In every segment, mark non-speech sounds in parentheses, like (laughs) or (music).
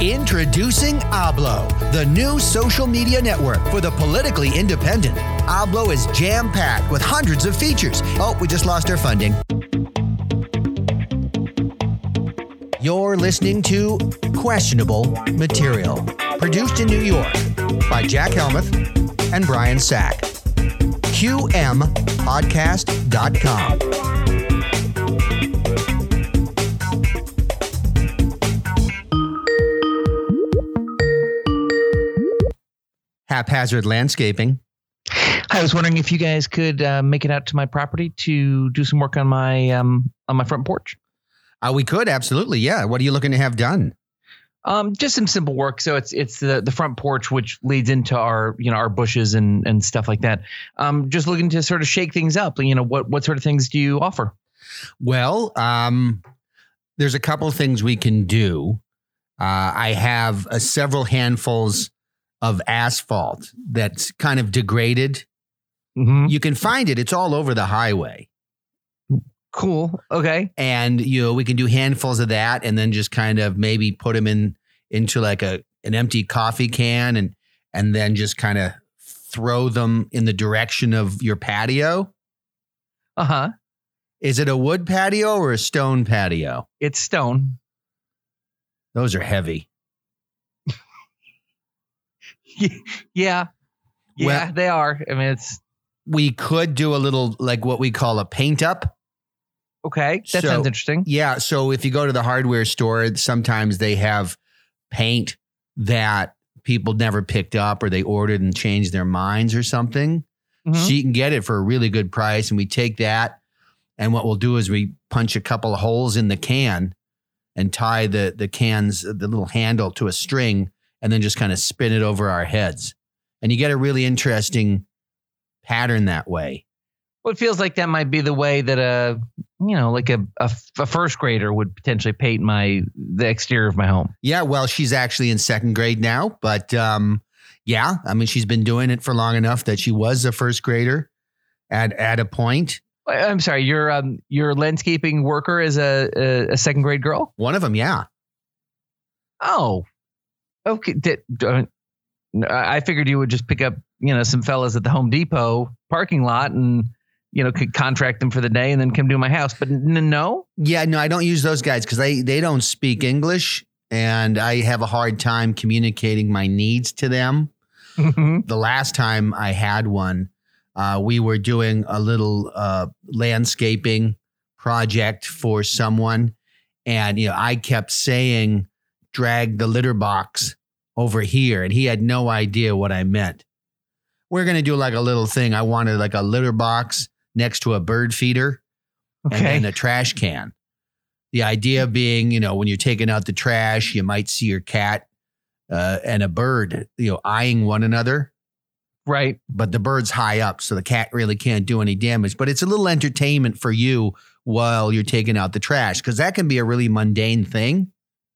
Introducing Hablo, the new social media network for the politically independent. Hablo is jam packed with hundreds of features. Oh, we just lost our funding. You're listening to Questionable Material, produced in New York by Jack Helmuth and Brian Sack. QMPodcast.com. Haphazard Landscaping. I was wondering if you guys could uh, make it out to my property to do some work on my um, on my front porch. Uh, we could absolutely, yeah. What are you looking to have done? Um, just some simple work. So it's it's the, the front porch which leads into our you know our bushes and and stuff like that. Um, just looking to sort of shake things up. You know what what sort of things do you offer? Well, um, there's a couple things we can do. Uh, I have uh, several handfuls of asphalt that's kind of degraded. Mm-hmm. You can find it; it's all over the highway. Cool. Okay. and you know we can do handfuls of that and then just kind of maybe put them in into like a an empty coffee can and and then just kind of throw them in the direction of your patio Uh huh. is it a wood patio or a stone patio It's stone. those are heavy (laughs) Yeah. Yeah, Well- they are. I mean, it's we could do a little like what we call a paint up okay. That So- sounds interesting. yeah so if you go to the hardware store sometimes they have paint that people never picked up or they ordered and changed their minds or something Mhm. So you can get it for a really good price. And we take that, and what we'll do is we punch a couple of holes in the can and tie the the cans, the little handle to a string, and then just kind of spin it over our heads. And you get a really interesting pattern that way. Well, it feels like that might be the way that a you know like a, a, a first grader would potentially paint my the exterior of my home. Yeah, well, she's actually in second grade now, but um, yeah, I mean, she's been doing it for long enough that she was a first grader at at a point. I'm sorry, your um your landscaping worker is a a, a second grade girl. One of them, yeah. Oh, okay. Did, uh, I I figured you would just pick up you know some fellas at the Home Depot parking lot and you know could contract them for the day and then come to my house. But n- no, Yeah, no, I don't use those guys because they they don't speak English, and I have a hard time communicating my needs to them. Mhm. The last time I had one, uh, we were doing a little uh, landscaping project for someone, and you know I kept saying, "Drag the litter box over here," and he had no idea what I meant. We're gonna do like a little thing. I wanted like a litter box next to a bird feeder and okay. then a trash can. The idea being, you know, when you're taking out the trash, you might see your cat uh, and a bird, you know, eyeing one another, right. but the bird's high up, so the cat really can't do any damage. But it's a little entertainment for you while you're taking out the trash because that can be a really mundane thing,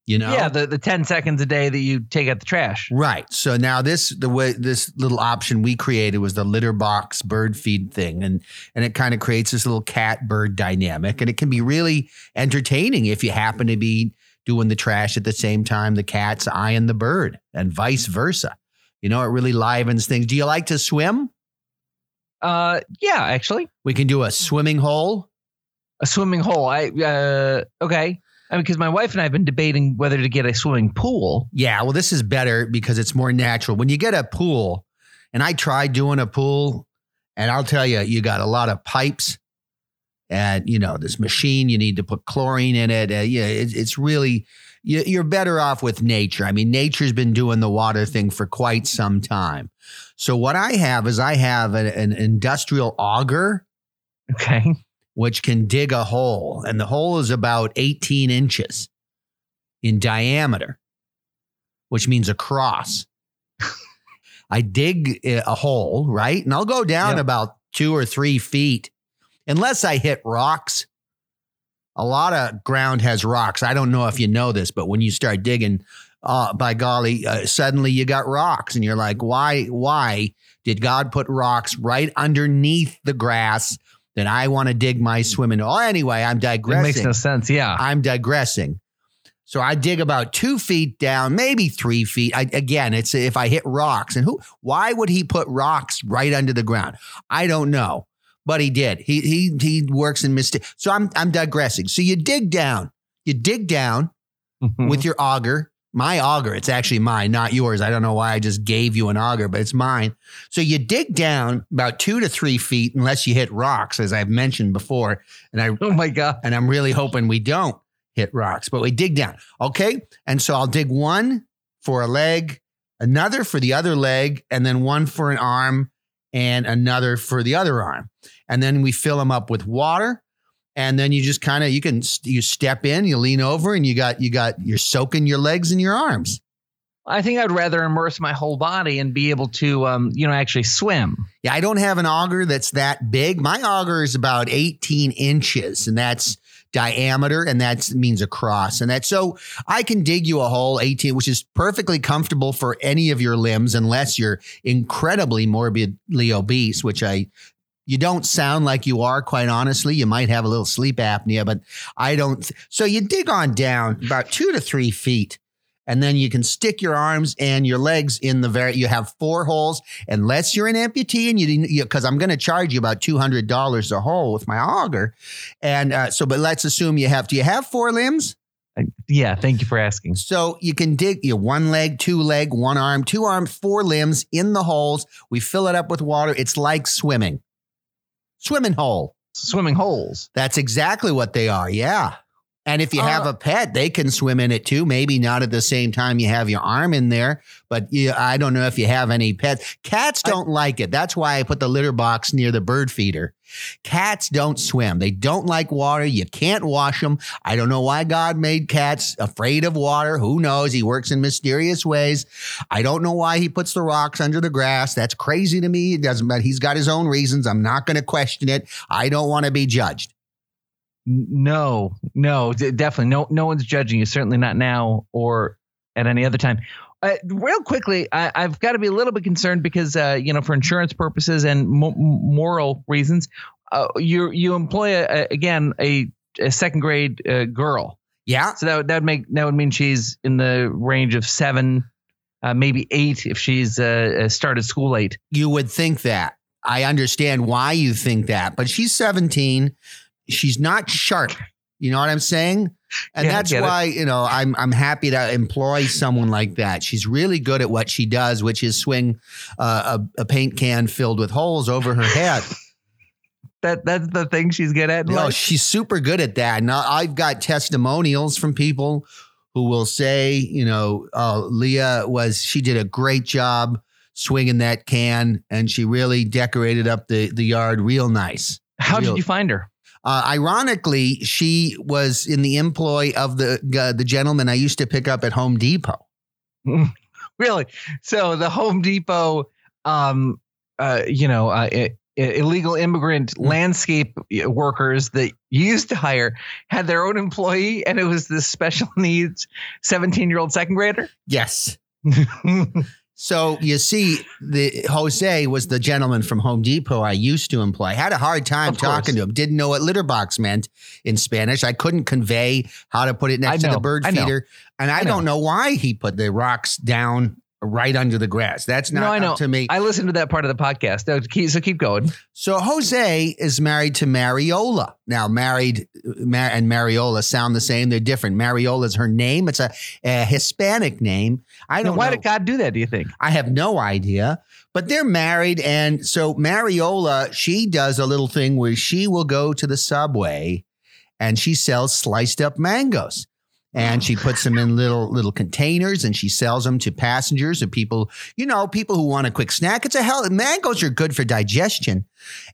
you know. Yeah, the, the 10 seconds a day that you take out the trash. Right. So now this the way this little option we created was the litter box bird feed thing and and it kind of creates this little cat bird dynamic and it can be really entertaining if you happen to be doing the trash at the same time the cat's eyeing the bird and vice versa. You know, it really livens things. Do you like to swim? Uh, yeah, actually, We can do a swimming hole. a swimming hole. I uh, okay. I mean, because my wife and I have been debating whether to get a swimming pool. Yeah, well, this is better because it's more natural. When you get a pool, and I tried doing a pool, and I'll tell you, you got a lot of pipes, and you know this machine. You need to put chlorine in it. Uh, yeah, it, it's really you, you're better off with nature. I mean, nature's been doing the water thing for quite some time. So what I have is I have an, an industrial auger Okay. Which can dig a hole, and the hole is about 18 inches in diameter, which means across. I dig a hole, right? And I'll go down Yep. about two or three feet, unless I hit rocks. A lot of ground has rocks. I don't know if you know this, but when you start digging, uh, by golly, uh, suddenly you got rocks, and you're like, why? Why did God put rocks right underneath the grass that I want to dig my swimming hole? Oh, anyway, I'm digressing. It makes no sense. Yeah. I'm digressing. So I dig about two feet down, maybe three feet. I, again, it's if I hit rocks. And who? Why would he put rocks right under the ground? I don't know, but he did. He he he works in mystic. So I'm I'm digressing. So you dig down. You dig down mm-hmm. with your auger. My auger. It's actually mine, not yours. I don't know why I just gave you an auger, but it's mine. So you dig down about two to three feet, unless you hit rocks, as I've mentioned before. And I oh my god. and I'm really hoping we don't hit rocks, but we dig down. Okay. And so I'll dig one for a leg, another for the other leg, and then one for an arm and another for the other arm. And then we fill them up with water. And then you just kind of you can you step in, you lean over, and you got you got you're soaking your legs and your arms. I think I'd rather immerse my whole body and be able to, um, you know, actually swim. Yeah, I don't have an auger that's that big. My auger is about 18 inches, and that's diameter, and that means across. And that so I can dig you a hole 18, which is perfectly comfortable for any of your limbs, unless you're incredibly morbidly obese, which I you don't sound like you are, quite honestly. You might have a little sleep apnea, but I don't. So you dig on down about two to three feet and then you can stick your arms and your legs in the very you have four holes unless you're an amputee and you because i'm going to charge you about $200 a hole with my auger and uh, so but let's assume you have do you have four limbs yeah thank you for asking so you can dig you know, one leg two leg one arm two arm, four limbs in the holes we fill it up with water it's like swimming swimming hole. Swimming holes. That's exactly what they are. Yeah and if you uh, have a pet, they can swim in it too. Maybe not at the same time you have your arm in there, but you, I don't know if you have any pets. Cats don't I, like it. That's why I put the litter box near the bird feeder. Cats don't swim. They don't like water. You can't wash them. I don't know why God made cats afraid of water. Who knows? He works in mysterious ways. I don't know why he puts the rocks under the grass. That's crazy to me. It doesn't, but he's got his own reasons. I'm not going to question it. I don't want to be judged. No, no, definitely no. No one's judging you. Certainly not now or at any other time. Uh, real quickly, I, have got to be a little bit concerned because uh, you know, for insurance purposes and mo- moral reasons, uh, you you employ a, a, again a, a second grade uh, girl. Yeah. So that would, that would make that would mean she's in the range of seven, uh, maybe eight if she's uh, started school late. You would think that. I understand why you think that, but she's 17 she's not sharp. You know what I'm saying? And yeah, that's why, it. you know, I'm I'm happy to employ someone like that. She's really good at what she does, which is swing uh, a, a, paint can filled with holes over her head. (laughs) that that's the thing she's good at. No, she's super good at that. Now I've got testimonials from people who will say, you know, oh, Leah was she did a great job swinging that can, and she really decorated up the the yard real nice. How real, did you find her? Uh, ironically, she was in the employ of the uh, the gentleman I used to pick up at Home Depot. (laughs) really? So the Home Depot, um, uh, you know, uh, it, illegal immigrant mm. landscape workers that you used to hire had their own employee, and it was this special (laughs) needs seventeen year old second grader. Yes. (laughs) So you see, the Jose was the gentleman from Home Depot I used to employ. Had a hard time talking to him. Didn't know what litter box meant in Spanish. I couldn't convey how to put it next to the bird feeder, and I, I don't know why he put the rocks down right under the grass. That's not no, I know. to me. I listened to that part of the podcast. So keep going. So Jose is married to Mariola. Now, married and Mariola sound the same. They're different. Mariola is her name. It's a, a Hispanic name. I don't. Now, why know. did God do that? Do you think? I have no idea. But they're married, and so Mariola, she does a little thing where she will go to the subway, and she sells sliced up mangoes and she puts them in little little containers and she sells them to passengers and people you know people who want a quick snack. It's a hell mangoes are good for digestion.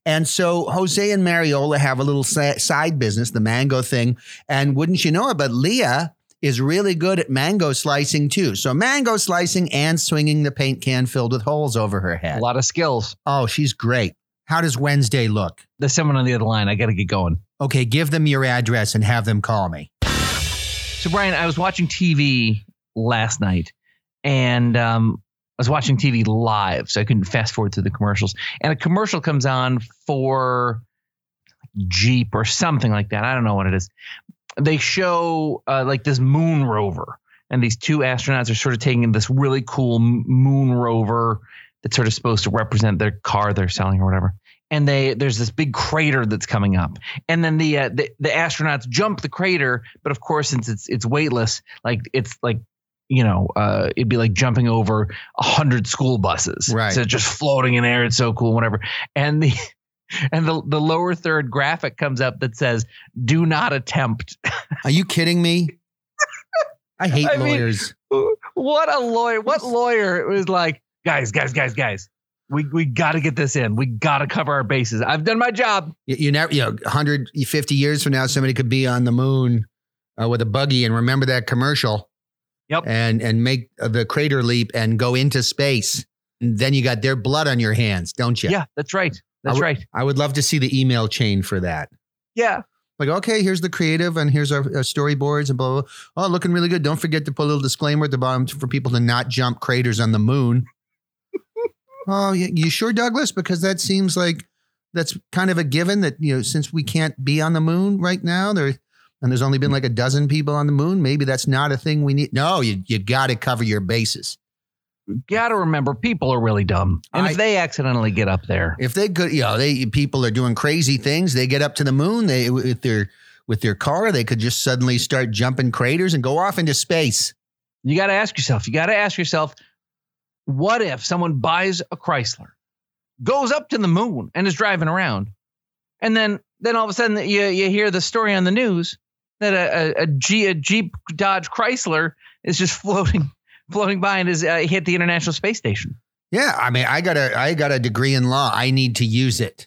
And so jose and mariola have a little side business the mango thing. And wouldn't you know it but leah is really good at mango slicing too. So mango slicing and swinging the paint can filled with holes over her head. A lot of skills. Oh she's great. How does wednesday look? There's someone on the other line. I gotta get going. Okay give them your address and have them call me so, Brian, I was watching TV last night and um, I was watching TV live, so I couldn't fast forward through the commercials. And a commercial comes on for Jeep or something like that. I don't know what it is. they show uh, like this moon rover, and these two astronauts are sort of taking this really cool moon rover that's sort of supposed to represent their car they're selling or whatever. And they there's this big crater that's coming up, and then the uh, the, the astronauts jump the crater, but of course since it's it's weightless, like it's like you know, uh, it'd be like jumping over a hundred school buses. Right. So just floating in air. It's so cool, whatever. And the (laughs) and the, the lower third graphic comes up that says, do not attempt. (laughs) Are you kidding me? I hate I mean- lawyers. what a lawyer. What lawyer was like, guys, guys, guys, guys. We, we got to get this in. We got to cover our bases. I've done my job. you, you never, you know, 150 years from now, somebody could be on the moon uh, with a buggy and remember that commercial. Yep. And and make uh, the crater leap and go into space. And then you got their blood on your hands, don't you? Yeah, that's right. That's I- right. I would love to see the email chain for that. Yeah. Like, okay, here's the creative and here's our, our storyboards and blah, blah, blah. Oh, looking really good. Don't forget to put a little disclaimer at the bottom for people to not jump craters on the moon. Oh, you, you sure, Douglas? Because that seems like that's kind of a given that, you know, since we can't be on the moon right now, there and there's only been like a dozen people on the moon, maybe that's not a thing we need. No, you, you got to cover your bases. Got to remember, people are really dumb. And I- if they accidentally get up there, If they could, you know, they people are doing crazy things. They get up to the moon. They with their with their car, they could just suddenly start jumping craters and go off into space. you got to ask yourself, you got to ask yourself, what if someone buys a Chrysler, goes up to the moon and is driving around, and then then all of a sudden you you hear the story on the news that a, a, a, G, a Jeep Dodge Chrysler is just (laughs) floating floating by and has uh, hit the International Space Station. Yeah, I mean, I got a I got a degree in law. I need to use it.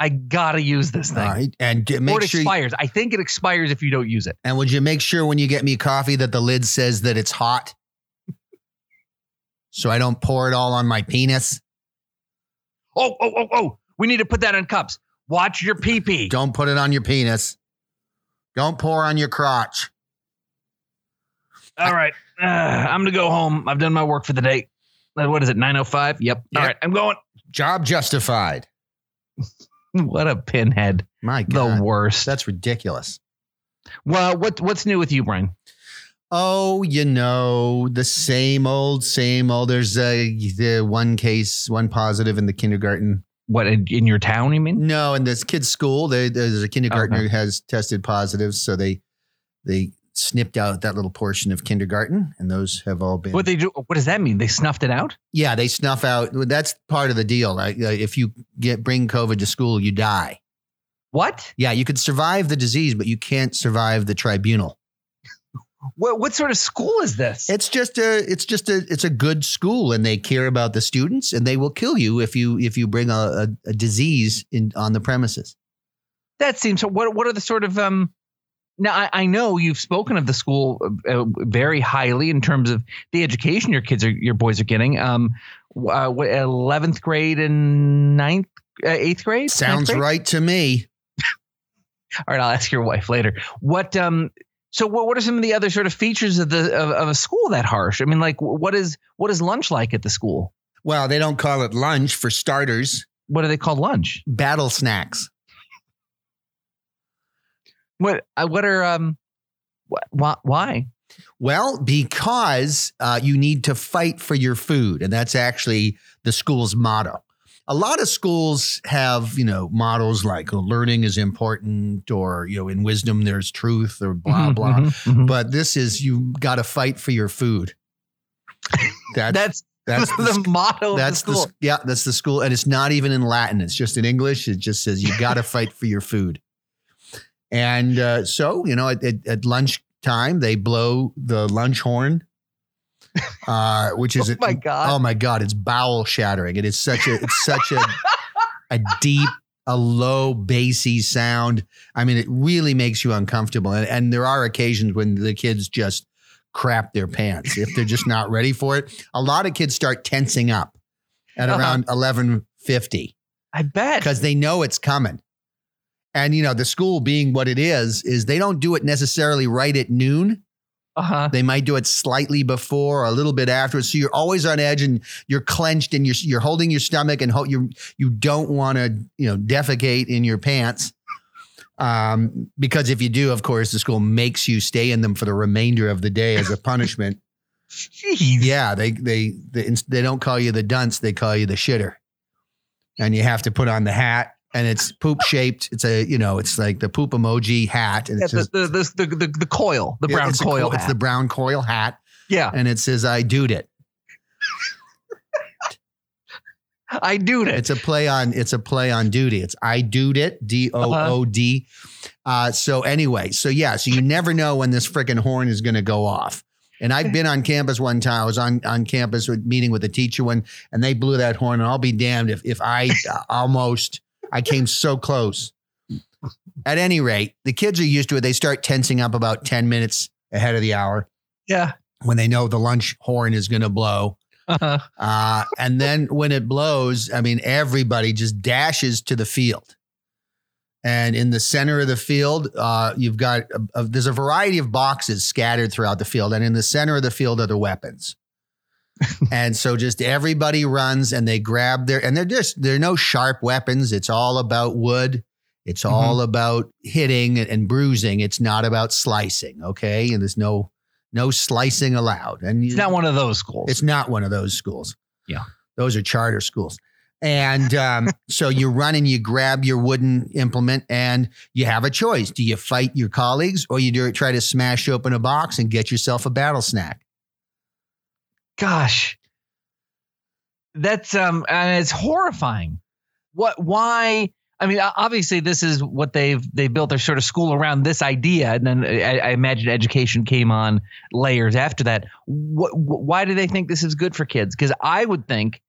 I gotta use this thing. All right, and d- or it sure. expires. I think it expires if you don't use it. and would you make sure when you get me coffee that the lid says that it's hot, so I don't pour it all on my penis? Oh, oh, oh, oh. We need to put that in cups. Watch your pee pee. Don't put it on your penis. Don't pour on your crotch. All right. Uh, I'm going to go home. I've done my work for the day. Uh, What is it? 905? Yep. All Yep. right. I'm going. Job justified. (laughs) What a pinhead. My God, The worst. that's ridiculous. Well, what what's new with you, Brian? Oh, you know, the same old, same old. There's a the one case, one positive in the kindergarten. What in, your town? You mean? No, in this kid's school, they, there's a kindergartner Okay. who has tested positive, so they they snipped out that little portion of kindergarten, and those have all been. What they do? What does that mean? They snuffed it out? yeah, they snuff out. That's part of the deal. Right? Uh, If you get bring COVID to school, you die. What? Yeah, you could survive the disease, but you can't survive the tribunal. What what sort of school is this? It's just a it's just a it's a good school and they care about the students and they will kill you if you if you bring a, a, a disease in on the premises. that seems. So what what are the sort of um? Now I, I know you've spoken of the school uh, very highly in terms of the education your kids are your boys are getting. Um, uh, eleventh grade and ninth, uh, eighth grade. Ninth Sounds grade? right to me. (laughs) All right, I'll ask your wife later. What um so what, what are some of the other sort of features of the of, of a school that harsh? I mean, like what is what is lunch like at the school? Well, they don't call it lunch for starters. What do they call lunch? Battle snacks. What uh, what are um wh- wh- why? Well, because uh, you need to fight for your food, and that's actually the school's motto. A lot of schools have, you know, mottos like oh, "learning is important" or you know, "in wisdom there's truth" or blah Mhm, blah. mhm, mhm. But this is you got to fight for your food. That's That's that's (laughs) the, the, motto that's of the the yeah that's the school, and it's not even in Latin. It's just in English. It just says you got to fight for your food. And uh, so you know, at, at, at lunchtime they blow the lunch horn, uh, which is oh my god! oh my god, it's bowel shattering. It is such a it's such a a deep, a low, bassy sound. I mean, it really makes you uncomfortable. And, and there are occasions when the kids just crap their pants if they're just not ready for it. A lot of kids start tensing up at Uh-huh. around eleven fifty I bet. because they know it's coming. And you know, the school being what it is, is they don't do it necessarily right at noon. Uh huh. They might do it slightly before or a little bit afterwards. So you're always on edge and you're clenched and you're you're holding your stomach and ho- you you don't want to you know defecate in your pants. Um, because if you do, of course, the school makes you stay in them for the remainder of the day as a punishment. Jeez. yeah, they, they they they don't call you the dunce; they call you the shitter, and you have to put on the hat, and it's poop shaped. It's a you know, it's like the poop emoji hat, and Yeah, it's the, just, the, the, the, the, the coil, the brown it's coil. co- It's the brown coil hat, yeah, and it says "I doed it." I do it. It's a play on. It's a play on duty. It's I doed it. D O O D. Uh, so anyway, so yeah, so you never know when this freaking horn is going to go off. And I've been on campus one time. I was on on campus with meeting with a teacher when, and they blew that horn. And I'll be damned if if I uh, almost I came so close. At any rate, the kids are used to it. They start tensing up about ten minutes ahead of the hour Yeah. when they know the lunch horn is going to blow. Uh-huh. Uh, and then when it blows, I mean, everybody just dashes to the field. And in the center of the field, uh, you've got a, a- there's a variety of boxes scattered throughout the field, and in the center of the field are the weapons. (laughs) and so just everybody runs and they grab their and they're just they're no sharp weapons. It's all about wood. It's all about hitting and, bruising. It's not about slicing. Okay, and there's no no slicing allowed. And It's not one of those schools. it's not one of those schools. Yeah. Those are charter schools. And um, (laughs) so you run and you grab your wooden implement and you have a choice. Do you fight your colleagues or you do try to smash open a box and get yourself a battle snack? Gosh, that's um, and it's horrifying. What? Why? I mean, obviously, this is what they've they built their sort of school around this idea, and then I, I imagine education came on layers after that. What? Why do they think this is good for kids? Because I would think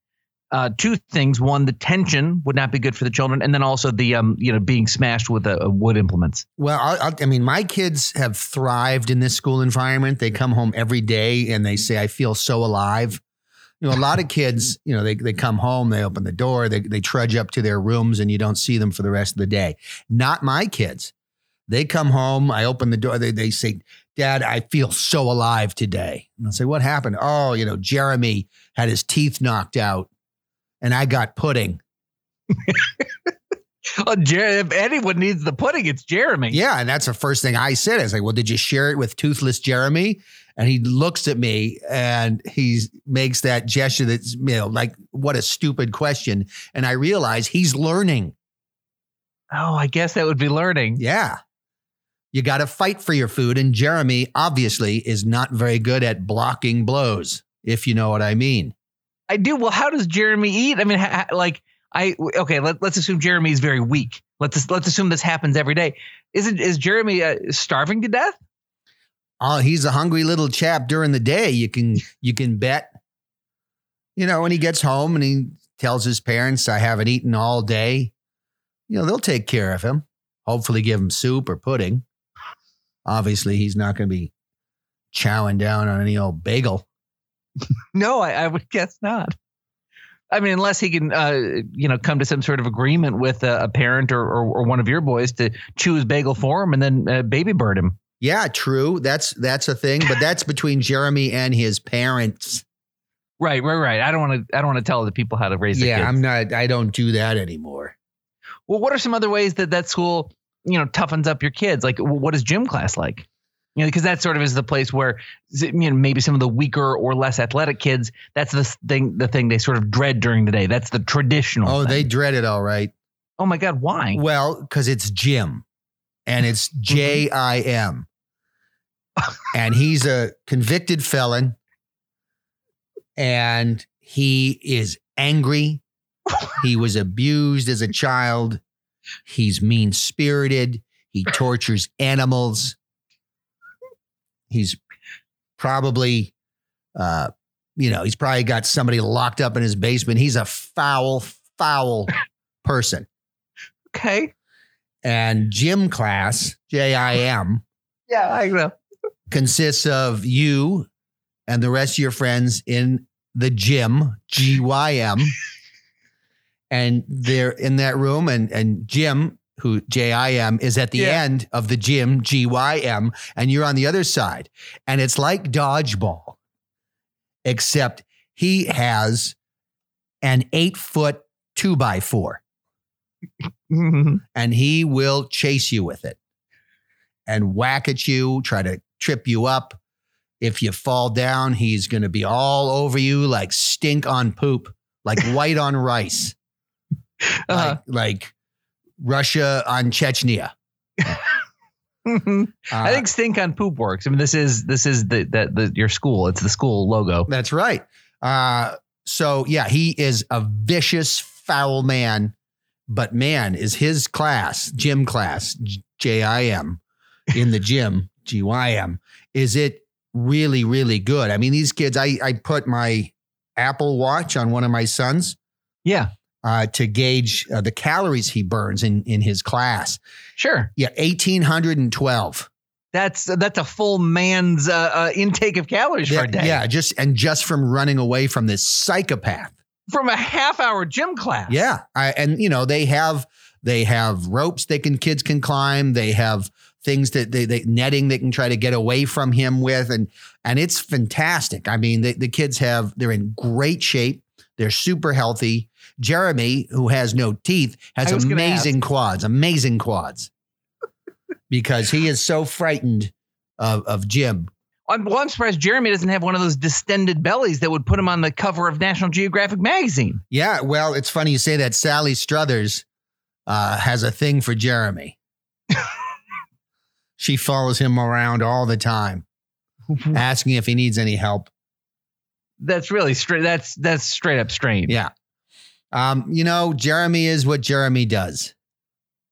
uh, two things: one, the tension would not be good for the children, and then also the um, you know, being smashed with a, a wood implements. Well, I, I, I mean, my kids have thrived in this school environment. They come home every day and they say, I feel so alive. You know, a lot of kids, you know, they, they come home, they open the door, they, they trudge up to their rooms and you don't see them for the rest of the day. Not my kids. They come home, I open the door, they, they say, Dad, I feel so alive today. And I say, What happened? Oh, you know, Jeremy had his teeth knocked out and I got pudding. (laughs) Oh, Jer- if anyone needs the pudding, it's Jeremy. Yeah, and that's the first thing I said. I was like, "Well, did you share it with Toothless Jeremy?" And he looks at me and he makes that gesture that's you know like what a stupid question. And I realize he's learning. Oh, I guess that would be learning. Yeah, you got to fight for your food, and Jeremy obviously is not very good at blocking blows, if you know what I mean. I do. Well, how does Jeremy eat? I mean, ha- like I okay. Let, let's assume Jeremy is very weak. Let's let's assume this happens every day. Isn't is Jeremy uh, starving to death? Oh, he's a hungry little chap during the day. You can you can bet. You know, when he gets home and he tells his parents, "I haven't eaten all day," you know they'll take care of him. Hopefully, give him soup or pudding. Obviously, he's not going to be chowing down on any old bagel. (laughs) No, I, I would guess not. I mean, unless he can, uh, you know, come to some sort of agreement with a, a parent or, or or one of your boys to chew his bagel for him and then uh, baby bird him. Yeah, true. That's that's a thing, but that's between Jeremy and his parents. Right, right, right. I don't want to. I don't want to tell the people how to raise their Yeah, kids. I'm not. I don't do that anymore. well, what are some other ways that that school, you know, toughens up your kids? Like, what is gym class like? You know, because that sort of is the place where, you know, maybe some of the weaker or less athletic kids. That's the thing. The thing they sort of dread during the day. That's the traditional. Oh, they dread it all right. Oh my God, why? Well, because it's Jim and it's (laughs) mm-hmm. J I M. and he's a convicted felon and he is angry. (laughs) He was abused as a child. He's mean spirited. He tortures animals. He's probably, uh, you know, he's probably got somebody locked up in his basement. He's a foul, foul (laughs) person Okay. and gym class, J I M, Yeah, I know. consists of you and the rest of your friends in the gym, G Y M. and they're in that room, and, and Jim, who J I M, is at the Yeah. end of the gym, G Y M, and you're on the other side. And it's like dodgeball, except he has an eight foot two by four. (laughs) and he will chase you with it and whack at you, try to trip you up. If you fall down, he's going to be all over you like stink on poop, like (laughs) white on rice, Uh-huh. like, like Russia on Chechnya. (laughs) I Uh, think stink on poop works. I mean, this is this is the the, the your school. It's the school logo. That's right. Uh, so yeah, he is a vicious, foul man. But man, is his class, gym class, J I M, in the gym, (laughs) G Y M, is it really, really good? I mean, these kids, I I put my Apple Watch on one of my sons Yeah, uh, to gauge uh, the calories he burns in in his class. sure. Yeah, eighteen hundred and twelve. That's that's a full man's uh, uh, intake of calories for Yeah, a day. yeah, just and just from running away from this psychopath. from a half hour gym class. Yeah, I, and you know they have they have ropes they can kids can climb. They have things that they, they netting they can try to get away from him with, and and it's fantastic. I mean, the, the kids have they're in great shape. They're super healthy. Jeremy, who has no teeth, has I was gonna amazing quads, amazing quads, because he is so frightened of of Jim. I'm, well, I'm surprised Jeremy doesn't have one of those distended bellies that would put him on the cover of National Geographic magazine. Yeah, well, it's funny you say that. Sally Struthers uh, has a thing for Jeremy. (laughs) she follows him around all the time, (laughs) asking if he needs any help. That's really straight. That's that's straight up strange. Yeah. Um, you know, Jeremy is what Jeremy does.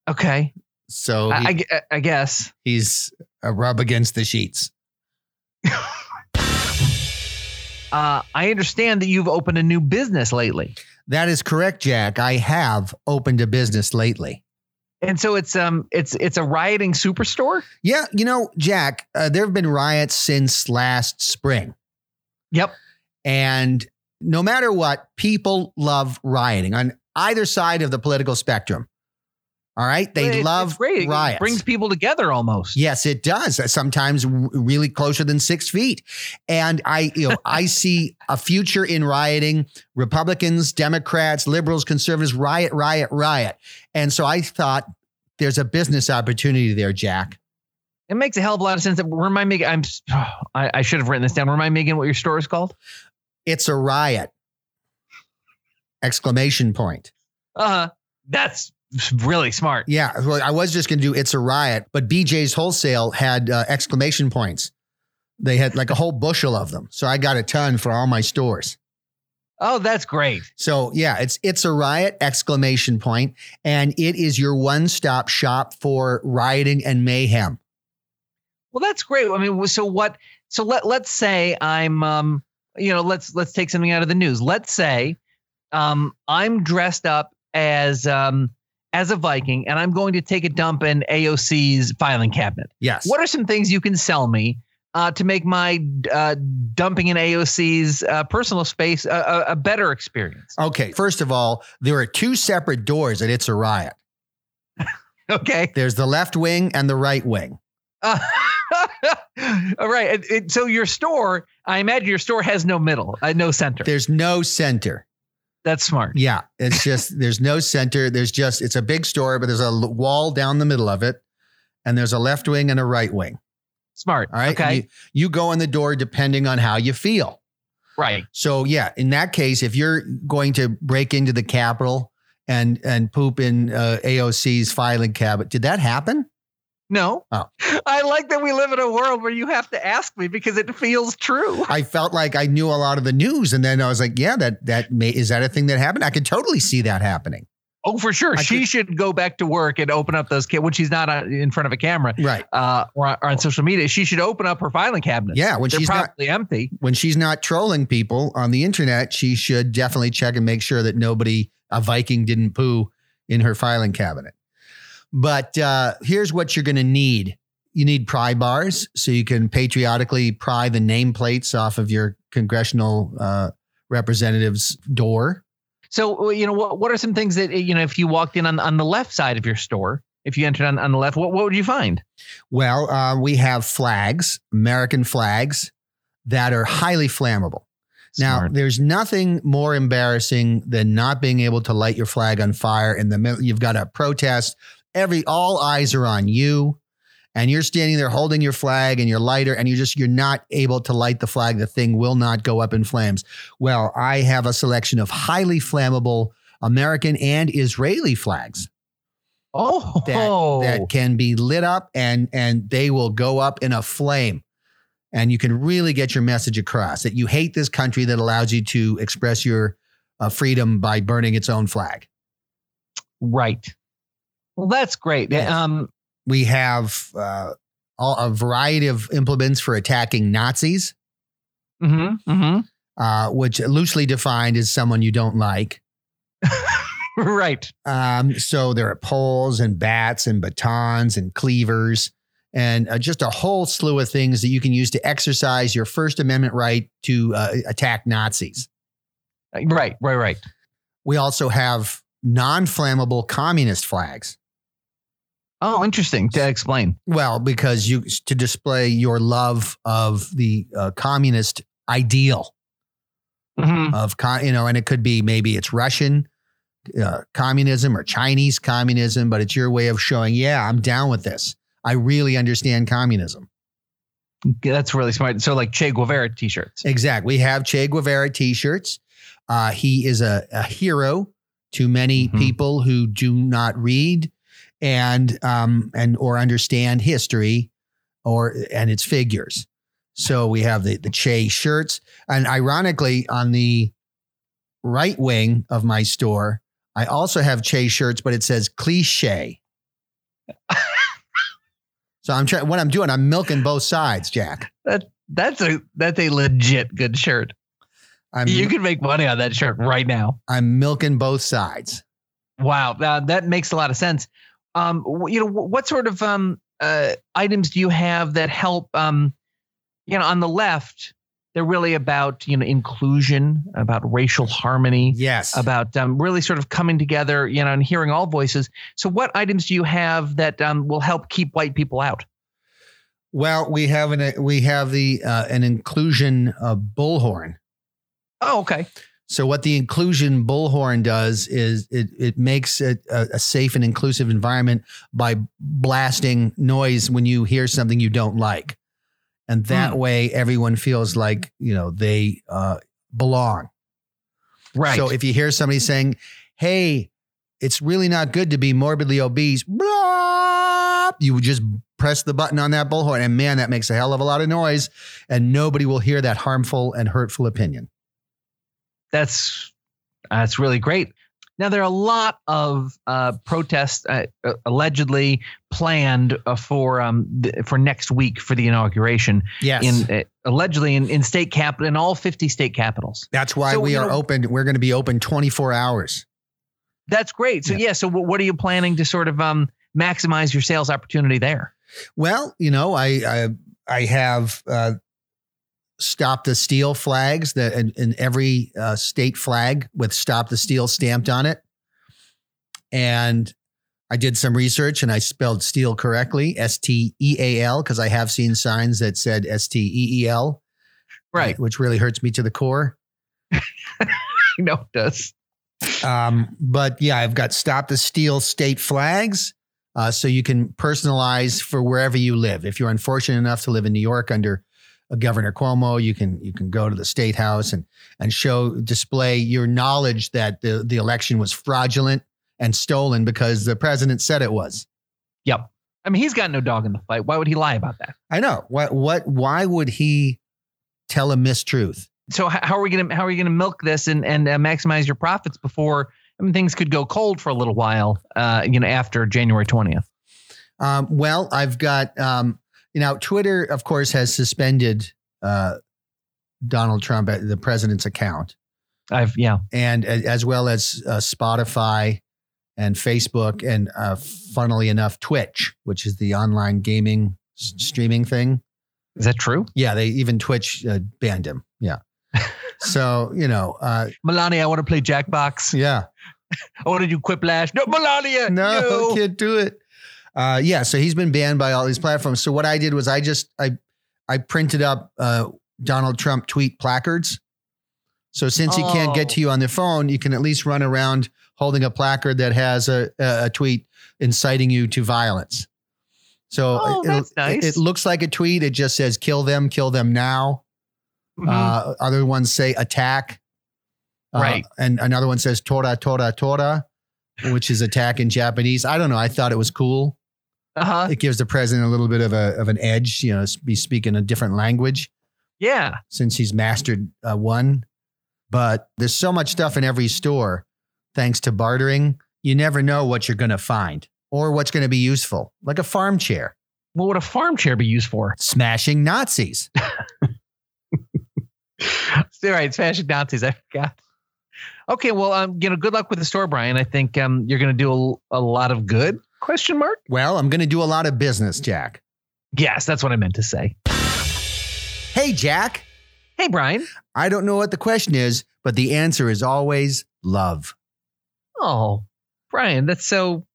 Okay. So I, he- I I guess. he's a rub against the sheets. (laughs) Uh, I understand that you've opened a new business lately, That is correct, Jack. I have opened a business lately. and so it's um it's it's a rioting superstore. Yeah, you know, Jack, uh, there have been riots since last spring. Yep. And no matter what, people love rioting on either side of the political spectrum. All right. They love it's great. It brings people together almost. yes, it does. Sometimes really closer than six feet. And I, you know, I (laughs) see a future in rioting. Republicans, Democrats, liberals, conservatives, riot, riot, riot. And so I thought there's a business opportunity there, Jack. It makes a hell of a lot of sense. Remind me, I'm (sighs) I, I should have written this down. Remind me again what your store is called. It's a riot. Exclamation point. Uh huh. That's really smart. Yeah, well, I was just going to do it's a riot, but BJ's Wholesale had uh, exclamation points. They had like a whole bushel of them, so I got a ton for all my stores. Oh, that's great. So yeah, it's it's a riot exclamation point, and it is your one stop shop for rioting and mayhem. Well, that's great. I mean, so what? So let let's say I'm um you know let's let's take something out of the news. Let's say um I'm dressed up as um as a Viking and I'm going to take a dump in AOC's filing cabinet. Yes. What are some things you can sell me uh, to make my uh, dumping in AOC's uh, personal space a, a, a better experience? Okay. First of all, there are two separate doors at It's a Riot. (laughs) Okay. There's the left wing and the right wing. Uh, (laughs) all right. It- it- so your store, I imagine your store has no middle, uh, no center. There's no center. That's smart. Yeah, it's (laughs) just there's no center. There's just it's a big store, but there's a l- wall down the middle of it, and there's a left wing and a right wing. Smart. All right. Okay. You, you go in the door depending on how you feel. right. So yeah, in that case, if you're going to break into the Capitol and and poop in uh, AOC's filing cabinet, did that happen? No. Oh. (laughs) I like that we live in a world where you have to ask me because it feels true. I felt like I knew a lot of the news, and then I was like, yeah, that that may is that a thing that happened? I could totally see that happening. Oh, for sure. I she could- should go back to work and open up those when she's not uh, in front of a camera Right. uh, or, or on social media. She should open up her filing cabinet. Yeah. When They're she's not probably empty. when she's not trolling people on the internet, she should definitely check and make sure that nobody, a Viking, didn't poo in her filing cabinet. But uh, here's what you're going to need you need pry bars so you can patriotically pry the nameplates off of your congressional uh, representative's door. So, you know, what, what are some things that, you know, if you walked in on, on the left side of your store, if you entered on, on the left, what, what would you find? Well, uh, we have flags, American flags, that are highly flammable. Now, there's nothing more embarrassing than not being able to light your flag on fire in the middle. You've got a protest. Every all eyes are on you, and you're standing there holding your flag and your lighter, and you're just you're not able to light the flag. The thing will not go up in flames. Well, I have a selection of highly flammable American and Israeli flags oh, that that can be lit up and and they will go up in a flame and you can really get your message across that you hate this country that allows you to express your uh, freedom by burning its own flag right. Well, that's great. Yes. Um, we have uh, all, a variety of implements for attacking nazis mhm, mhm. uh, which loosely defined is someone you don't like (laughs) right. Um, so there are poles and bats and batons and cleavers and uh, just a whole slew of things that you can use to exercise your First Amendment right to uh, attack Nazis. Right. Right. Right. We also have non flammable communist flags. Oh, interesting. To explain. Well, because you to display your love of the uh, communist ideal Mhm. of con, you know, and it could be maybe it's Russian uh, communism or Chinese communism, but it's your way of showing, yeah, I'm down with this. I really understand communism. That's really smart. So, like Che Guevara T-shirts. Exactly. We have Che Guevara T-shirts. Uh, he is a, a hero to many Mhm. people who do not read and um, and or understand history or and its figures. So we have the the Che shirts, and ironically, on the right wing of my store, I also have Che shirts, but it says cliche. (laughs) so I'm trying. What I'm doing, I'm milking both sides, Jack. That That's a that's a legit good shirt. I'm you can make money on that shirt right now. I'm milking both sides. Wow, uh, that makes a lot of sense. Um, you know, what sort of um uh items do you have that help? Um, you know, on the left, they're really about you know inclusion, about racial harmony, Yes. about um, really sort of coming together, you know, and hearing all voices. So, what items do you have that um, will help keep white people out? well, we have an we have the uh, an inclusion uh, bullhorn. Oh, okay. So what the inclusion bullhorn does is it it makes it a, a safe and inclusive environment by blasting noise when you hear something you don't like, and that Hmm. way everyone feels like you know they uh, belong. Right. So if you hear somebody saying, "Hey, it's really not good to be morbidly obese," blah, you would just press the button on that bullhorn, and man, that makes a hell of a lot of noise, and nobody will hear that harmful and hurtful opinion. That's that's really great. Now there are a lot of uh, protests uh, uh, allegedly planned uh, for um th- for next week for the inauguration Yes, in uh, allegedly in, in state capital in all 50 state capitals. that's why So, we are know- open. We're going to be open twenty four hours. That's great. So Yeah. yeah, so wh- what are you planning to sort of um maximize your sales opportunity there? Well, you know, I I, I have uh, stop the steal flags that in, in every uh, state flag with stop the steal stamped on it, and I did some research and I spelled steal correctly, S T E A L, because I have seen signs that said S T E E L, Right. which really hurts me to the core. (laughs) no, it does. Um, but yeah, I've got stop the steal state flags. Uh, so you can personalize for wherever you live. If you're unfortunate enough to live in New York under Governor Cuomo, you can you can go to the state house and and show display your knowledge that the the election was fraudulent and stolen because the president said it was. Yep. I mean, he's got no dog in the fight. Why would he lie about that? I know. What what why would he tell a mistruth? So how are we gonna how are you gonna milk this and and uh, maximize your profits before I mean things could go cold for a little while? Uh, you know, after January twentieth. Um, well, I've got, um, you know, Twitter, of course, has suspended uh, Donald Trump, the president's account, I've yeah. and as well as uh, Spotify and Facebook, and uh, funnily enough, Twitch, which is the online gaming s- streaming thing. Is that true? Yeah, they even Twitch uh, banned him. Yeah. (laughs) so, you know, uh, Melania, I want to play Jackbox. yeah. (laughs) I want to do Quiplash. No, Melania. no, no. can't do it. Uh, yeah, so he's been banned by all these platforms. So what I did was I just I I printed up uh, Donald Trump tweet placards So since he can't get Oh. to you on the phone, you can at least run around holding a placard that has a, a, tweet inciting you to violence. So Oh, it, nice. it looks like a tweet. It just says "kill them, kill them now." Mhm. Uh, other ones say "attack," Uh, Right. and another one says "tora tora tora," which is attack in Japanese. I don't know. I thought it was cool. Uh-huh. It gives the president a little bit of a of an edge. You know, be speaking a different language Yeah. since he's mastered uh, one. But there's so much stuff in every store, thanks to bartering. You never know what you're going to find or what's going to be useful, like a farm chair, What would a farm chair be used for? smashing Nazis. (laughs) (laughs) All right, smashing Nazis. I forgot. Okay, well, um, you know, good luck with the store, Brian. I think um, you're going to do a, a lot of good. Question mark? Well, I'm going to do a lot of business, Jack. Yes, that's what I meant to say. Hey, Jack. Hey, Brian. I don't know what the question is, but the answer is always love. Oh, Brian, that's so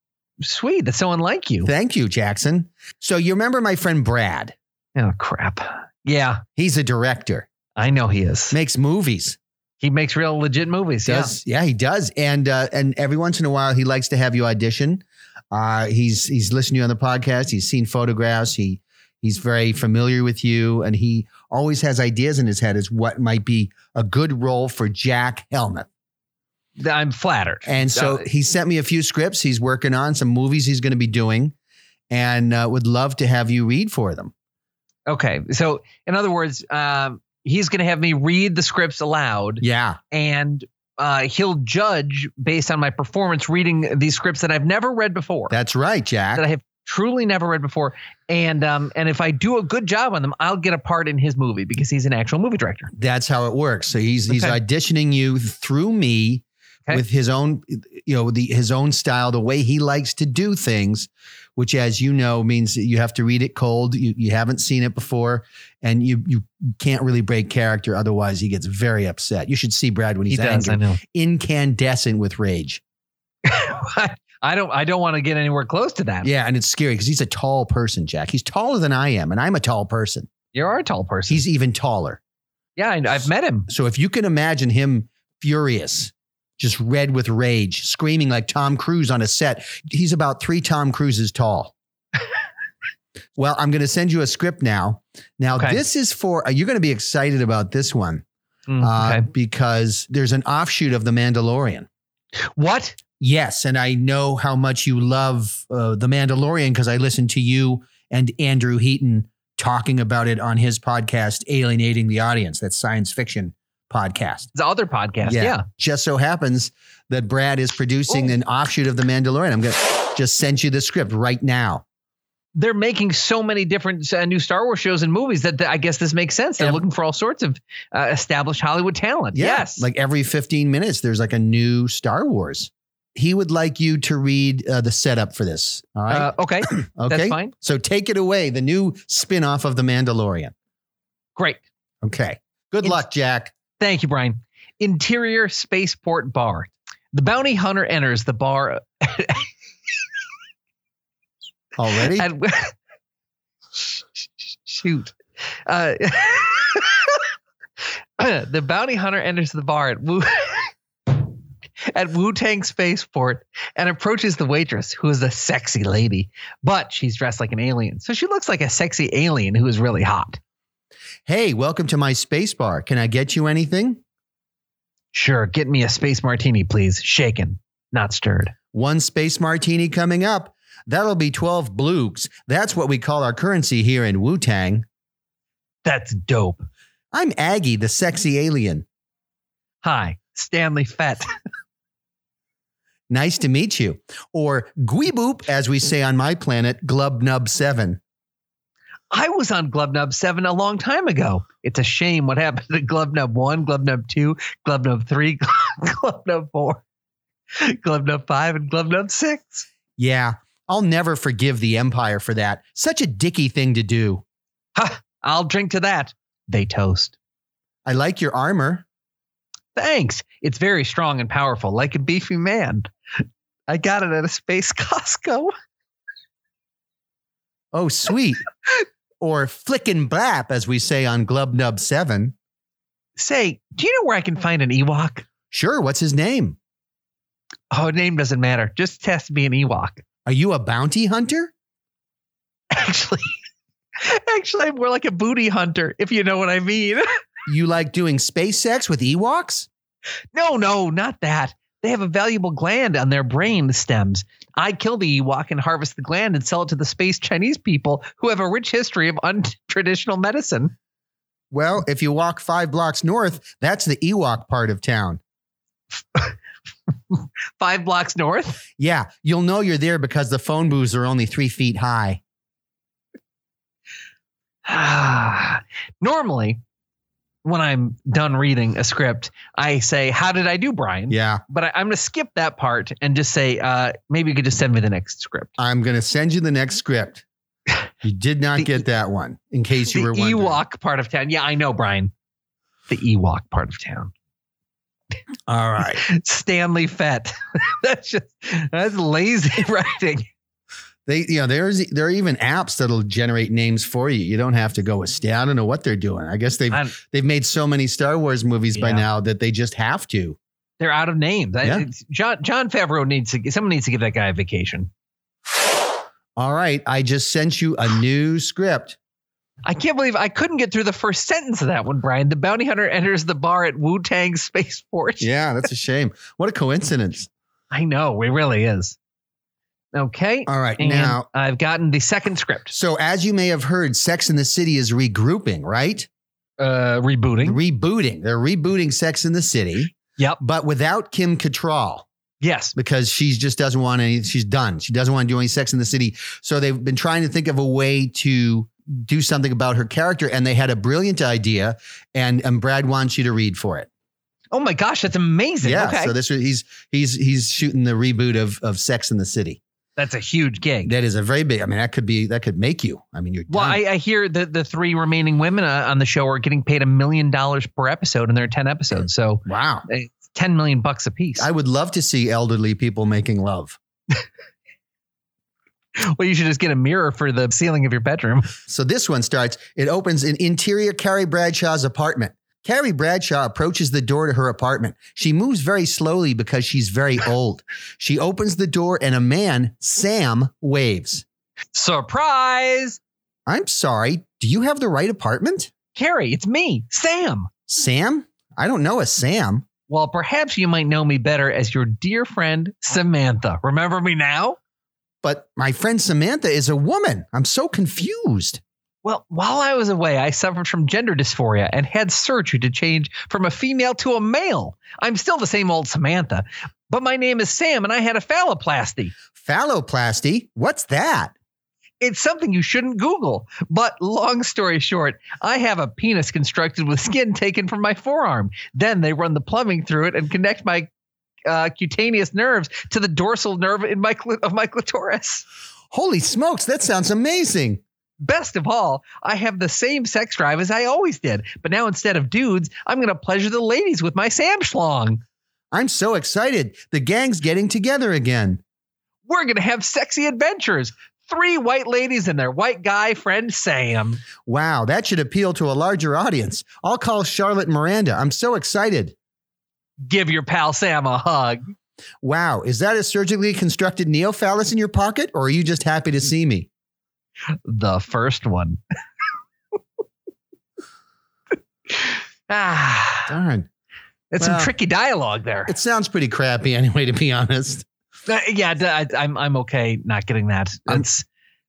sweet. That's so unlike you. Thank you, Jackson. So you remember my friend Brad? Oh, crap. Yeah, He's a director, I know he is. makes movies. He makes real legit movies. Yeah. Does yeah, he does, and uh, and every once in a while he likes to have you audition. Uh, he's he's listened to you on the podcast. He's seen photographs. He he's very familiar with you, and he always has ideas in his head as what might be a good role for Jack Helmuth. I'm flattered. And so Uh, he sent me a few scripts. He's working on some movies he's going to be doing, and uh, would love to have you read for them. okay. So, in other words, um, he's going to have me read the scripts aloud Yeah, and uh, he'll judge based on my performance reading these scripts that I've never read before. that's right, Jack. that I have truly never read before. And um, and if I do a good job on them, I'll get a part in his movie because he's an actual movie director. That's how it works. So he's he's Okay. auditioning you through me Okay. with his own you know the his own style, the way he likes to do things, which as you know means that you have to read it cold. You you haven't seen it before and you you can't really break character otherwise he gets very upset. You should see Brad when he's he does, angry, incandescent with rage. (laughs) I don't I don't want to get anywhere close to that. Yeah, and it's scary because he's a tall person, Jack. He's taller than I am and I'm a tall person. You are a tall person. He's even taller. yeah, I've met him. So if you can imagine him furious, just red with rage, screaming like Tom Cruise on a set, he's about three Tom Cruises tall. (laughs) well, I'm going to send you a script now. Now, Okay. this is for, uh, you're going to be excited about this one Mm, uh, okay. because there's an offshoot of The Mandalorian. What? Yes. And I know how much you love uh, The Mandalorian because I listened to you and Andrew Heaton talking about it on his podcast, Alienating the Audience, that science fiction podcast. The other podcast. Yeah. yeah. Just so happens that Brad is producing Oh. an offshoot of The Mandalorian. I'm going to just send you the script right now. They're making so many different uh, new Star Wars shows and movies that th- I guess this makes sense. They're looking for all sorts of uh, established Hollywood talent. Yeah, Yes. Like every 15 minutes, there's like a new Star Wars. He would like you to read uh, the setup for this. All right. uh, okay. (clears throat) okay. That's fine. So take it away. The new spin off of The Mandalorian. Great. Okay. Good luck, Jack. Thank you, Brian. Interior spaceport bar. The bounty hunter enters the bar (laughs) Already? at (laughs) shoot. Uh, (laughs) the bounty hunter enters the bar at Wu (laughs) at Wu Tang Spaceport and approaches the waitress, who is a sexy lady, but she's dressed like an alien, so she looks like a sexy alien who is really hot. hey, welcome to my space bar. Can I get you anything? Sure, get me a space martini, please. Shaken, not stirred. One space martini coming up. That'll be 12 blukes. That's what we call our currency here in Wu Tang. That's dope. I'm Aggie, the sexy alien. Hi, Stanley Fett. Nice to meet you. Or Gweeboop, as we say on my planet, Glubnub 7. I was on Glubnub 7 a long time ago. It's a shame what happened to Glubnub 1, Glubnub 2, Glubnub 3, (laughs) Glubnub 4, Glubnub 5, and Glubnub 6. Yeah, I'll never forgive the Empire for that. Such a dicky thing to do. Ha! I'll drink to that. They toast. I like your armor. Thanks. It's very strong and powerful, like a beefy man. I got it at a space (laughs) Costco. Oh, sweet. or flickin' blap, as we say on Glubnub 7. Say, do you know where I can find an Ewok? Sure. What's his name? Oh, name doesn't matter. Just has to be an Ewok. Are you a bounty hunter? Actually, (laughs) actually, I'm more like a booty hunter, if you know what I mean. (laughs) You like doing space sex with Ewoks? no, no, not that. They have a valuable gland on their brain stems. I kill the Ewok and harvest the gland and sell it to the space Chinese people who have a rich history of untraditional medicine. Well, if you walk five blocks north, that's the Ewok part of town. (laughs) (laughs) Five blocks north. Yeah, you'll know you're there because the phone booths are only three feet high. (sighs) Normally, when I'm done reading a script, I say, How did I do, Brian? Yeah, But I, I'm going to skip that part and just say, uh, Maybe you could just send me the next script. I'm going to send you the next script. You did not The- get that one, in case you were wondering. The Ewok part of town. Yeah, I know, Brian. The Ewok part of town. All right. Stanley Fett. (laughs) that's just, that's lazy (laughs) writing. They, you know, there's there are even apps that'll generate names for you. You don't have to go with Stan. I don't know what they're doing. I guess they've I'm- they've made so many Star Wars movies by now that they just have to. They're out of names. Yeah. it's- Jon, Jon Favreau needs to, someone needs to give that guy a vacation. All right, I just sent you a new script. I can't believe I couldn't get through the first sentence of that one, Brian. The bounty hunter enters the bar at Wu Tang Spaceport. Yeah, that's a shame. What a coincidence. I know, it really is. Okay. All right, And now I've gotten the second script. so as you may have heard, Sex in the City is regrouping, right? Uh, rebooting. Rebooting. They're rebooting Sex in the City, Yep. but without Kim Cattrall. Yes. because she just doesn't want any. She's done. She doesn't want to do any Sex in the City. So they've been trying to think of a way to do something about her character, and they had a brilliant idea. And and Brad wants you to read for it. Oh my gosh, that's amazing. Yeah. okay. So this he's he's he's shooting the reboot of of Sex in the City. that's a huge gig. That is a very big. I mean, that could be that could make you. I mean, you're well. I, I hear that the three remaining women uh, on the show are getting paid a million dollars per episode, and there are ten episodes, so wow. ten million bucks a piece. I would love to see elderly people making love. (laughs) (laughs) well, you should just get a mirror for the ceiling of your bedroom. (laughs) So this one starts, it opens in interior Carrie Bradshaw's apartment. Carrie Bradshaw approaches the door to her apartment. She moves very slowly because she's very (laughs) old. She opens the door and a man, Sam, waves. Surprise, I'm sorry, do you have the right apartment? Carrie, it's me, Sam. Sam? I don't know a Sam. Well, perhaps you might know me better as your dear friend Samantha. Remember me now? But my friend Samantha is a woman. I'm so confused. Well, while I was away, I suffered from gender dysphoria and had surgery to change from a female to a male. I'm still the same old Samantha, but my name is Sam and I had a phalloplasty. Phalloplasty? What's that? It's something you shouldn't Google. But long story short, I have a penis constructed with skin taken from my forearm. Then they run the plumbing through it and connect my uh, cutaneous nerves to the dorsal nerve in my cli- of my clitoris. Holy smokes, that sounds amazing. Best of all, I have the same sex drive as I always did, but now instead of dudes, I'm going to pleasure the ladies with my Sam schlong. I'm so excited. The gang's getting together again. We're going to have sexy adventures. Three white ladies and their white guy friend Sam. Wow, that should appeal to a larger audience. I'll call Charlotte Miranda. I'm so excited. Give your pal Sam a hug. Wow, is that a surgically constructed neophallus in your pocket, or are you just happy to see me? The first one. ah, Darn. it's Well, some tricky dialogue there. It sounds pretty crappy anyway, to be honest. Uh, yeah, I, am I'm okay not getting that. It's,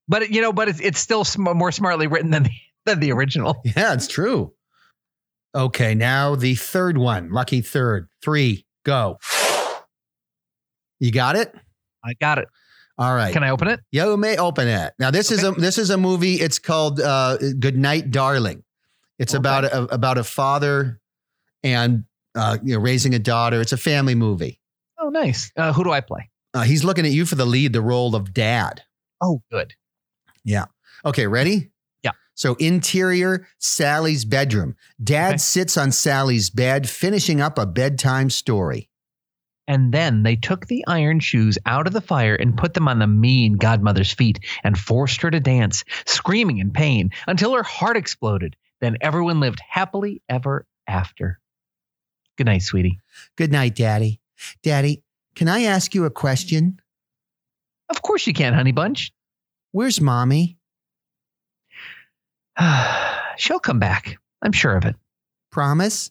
but you know, but it's it's still sm- more smartly written than the, than the original. Yeah, it's true. Okay, now the third one. Lucky third. Three, go. You got it? I got it. All right. Can I open it? Yeah, You may open it. Now this is a this is a movie. It's called uh, Good Night, Darling. It's Okay. about a, about a father and uh, you know raising a daughter. It's a family movie. Oh, nice. Uh, who do I play? Uh, he's looking at you for the lead, the role of dad. Oh, good. Yeah. Okay, ready? So interior Sally's bedroom. Dad Okay. sits on Sally's bed, finishing up a bedtime story. And then they took the iron shoes out of the fire and put them on the mean godmother's feet and forced her to dance, screaming in pain until her heart exploded. Then everyone lived happily ever after. Good night, sweetie. Good night, Daddy. Daddy, can I ask you a question? Of course you can, honey bunch. Where's mommy? (sighs) She'll come back. I'm sure of it. Promise?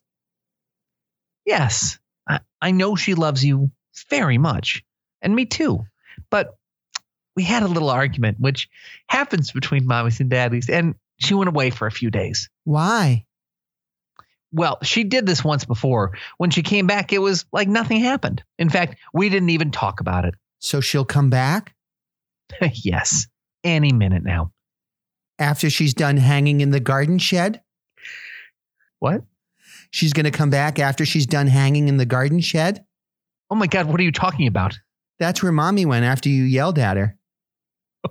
Yes. I, I know she loves you very much. And me too. But we had a little argument, which happens between mommies and daddies, and she went away for a few days. Why? Well, she did this once before. When she came back, it was like nothing happened. In fact, we didn't even talk about it. So she'll come back? (laughs) yes, any minute now. After she's done hanging in the garden shed? What? She's going to come back after she's done hanging in the garden shed? Oh my God, what are you talking about? That's where mommy went after you yelled at her. (laughs)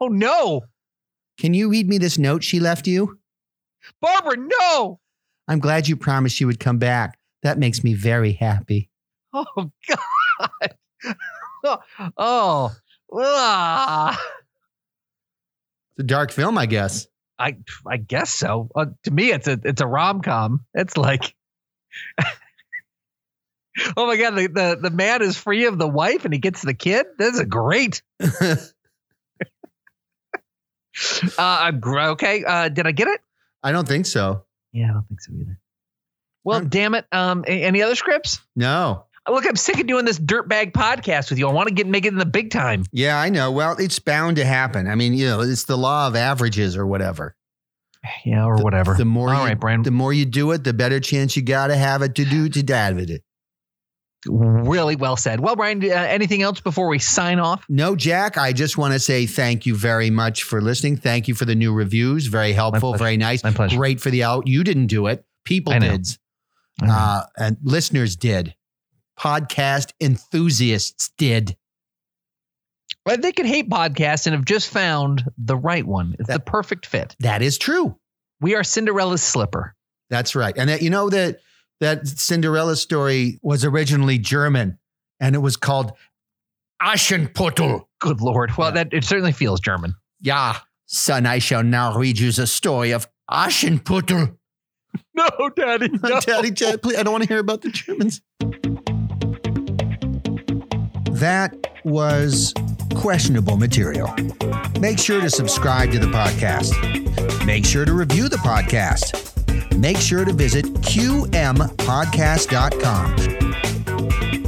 Oh no. Can you read me this note she left you? Barbara, no. I'm glad you promised you would come back. That makes me very happy. Oh (laughs) God. (laughs) oh. Ah. It's a dark film, I guess. I I guess so. Uh, to me, it's a it's a rom com. It's like, (laughs) oh my god, the, the the man is free of the wife and he gets the kid. This is great. (laughs) uh, okay. Uh, did I get it? I don't think so. Yeah, I don't think so either. Well, Um, damn it. Um, any other scripts? No. Look, I'm sick of doing this dirtbag podcast with you. I want to get make it in the big time. Yeah, I know. Well, it's bound to happen. I mean, you know, it's the law of averages or whatever. (sighs) Yeah, or whatever. The more All you, right, Brian. the more you do it, the better chance you got to have it to do to David it. Really well said. Well, Brian, uh, anything else before we sign off? No, Jack, I just want to say thank you very much for listening. Thank you for the new reviews. Very helpful, very nice. My pleasure. Great for the out. You didn't do it. People did. Uh, and listeners did. Podcast enthusiasts did. Well, they could hate podcasts and have just found the right one. It's the perfect fit. That is true. We are Cinderella's slipper. That's right. And that you know that that Cinderella story was originally German and it was called Aschenputtel. Good lord. Well, Yeah. that it certainly feels German. Yeah, son, I shall now read you the story of Aschenputtel. (laughs) No, Daddy. (laughs) Daddy, Dad, please, I don't want to hear about the Germans. That was questionable material. Make sure to subscribe to the podcast. Make sure to review the podcast. Make sure to visit qmpodcast.com.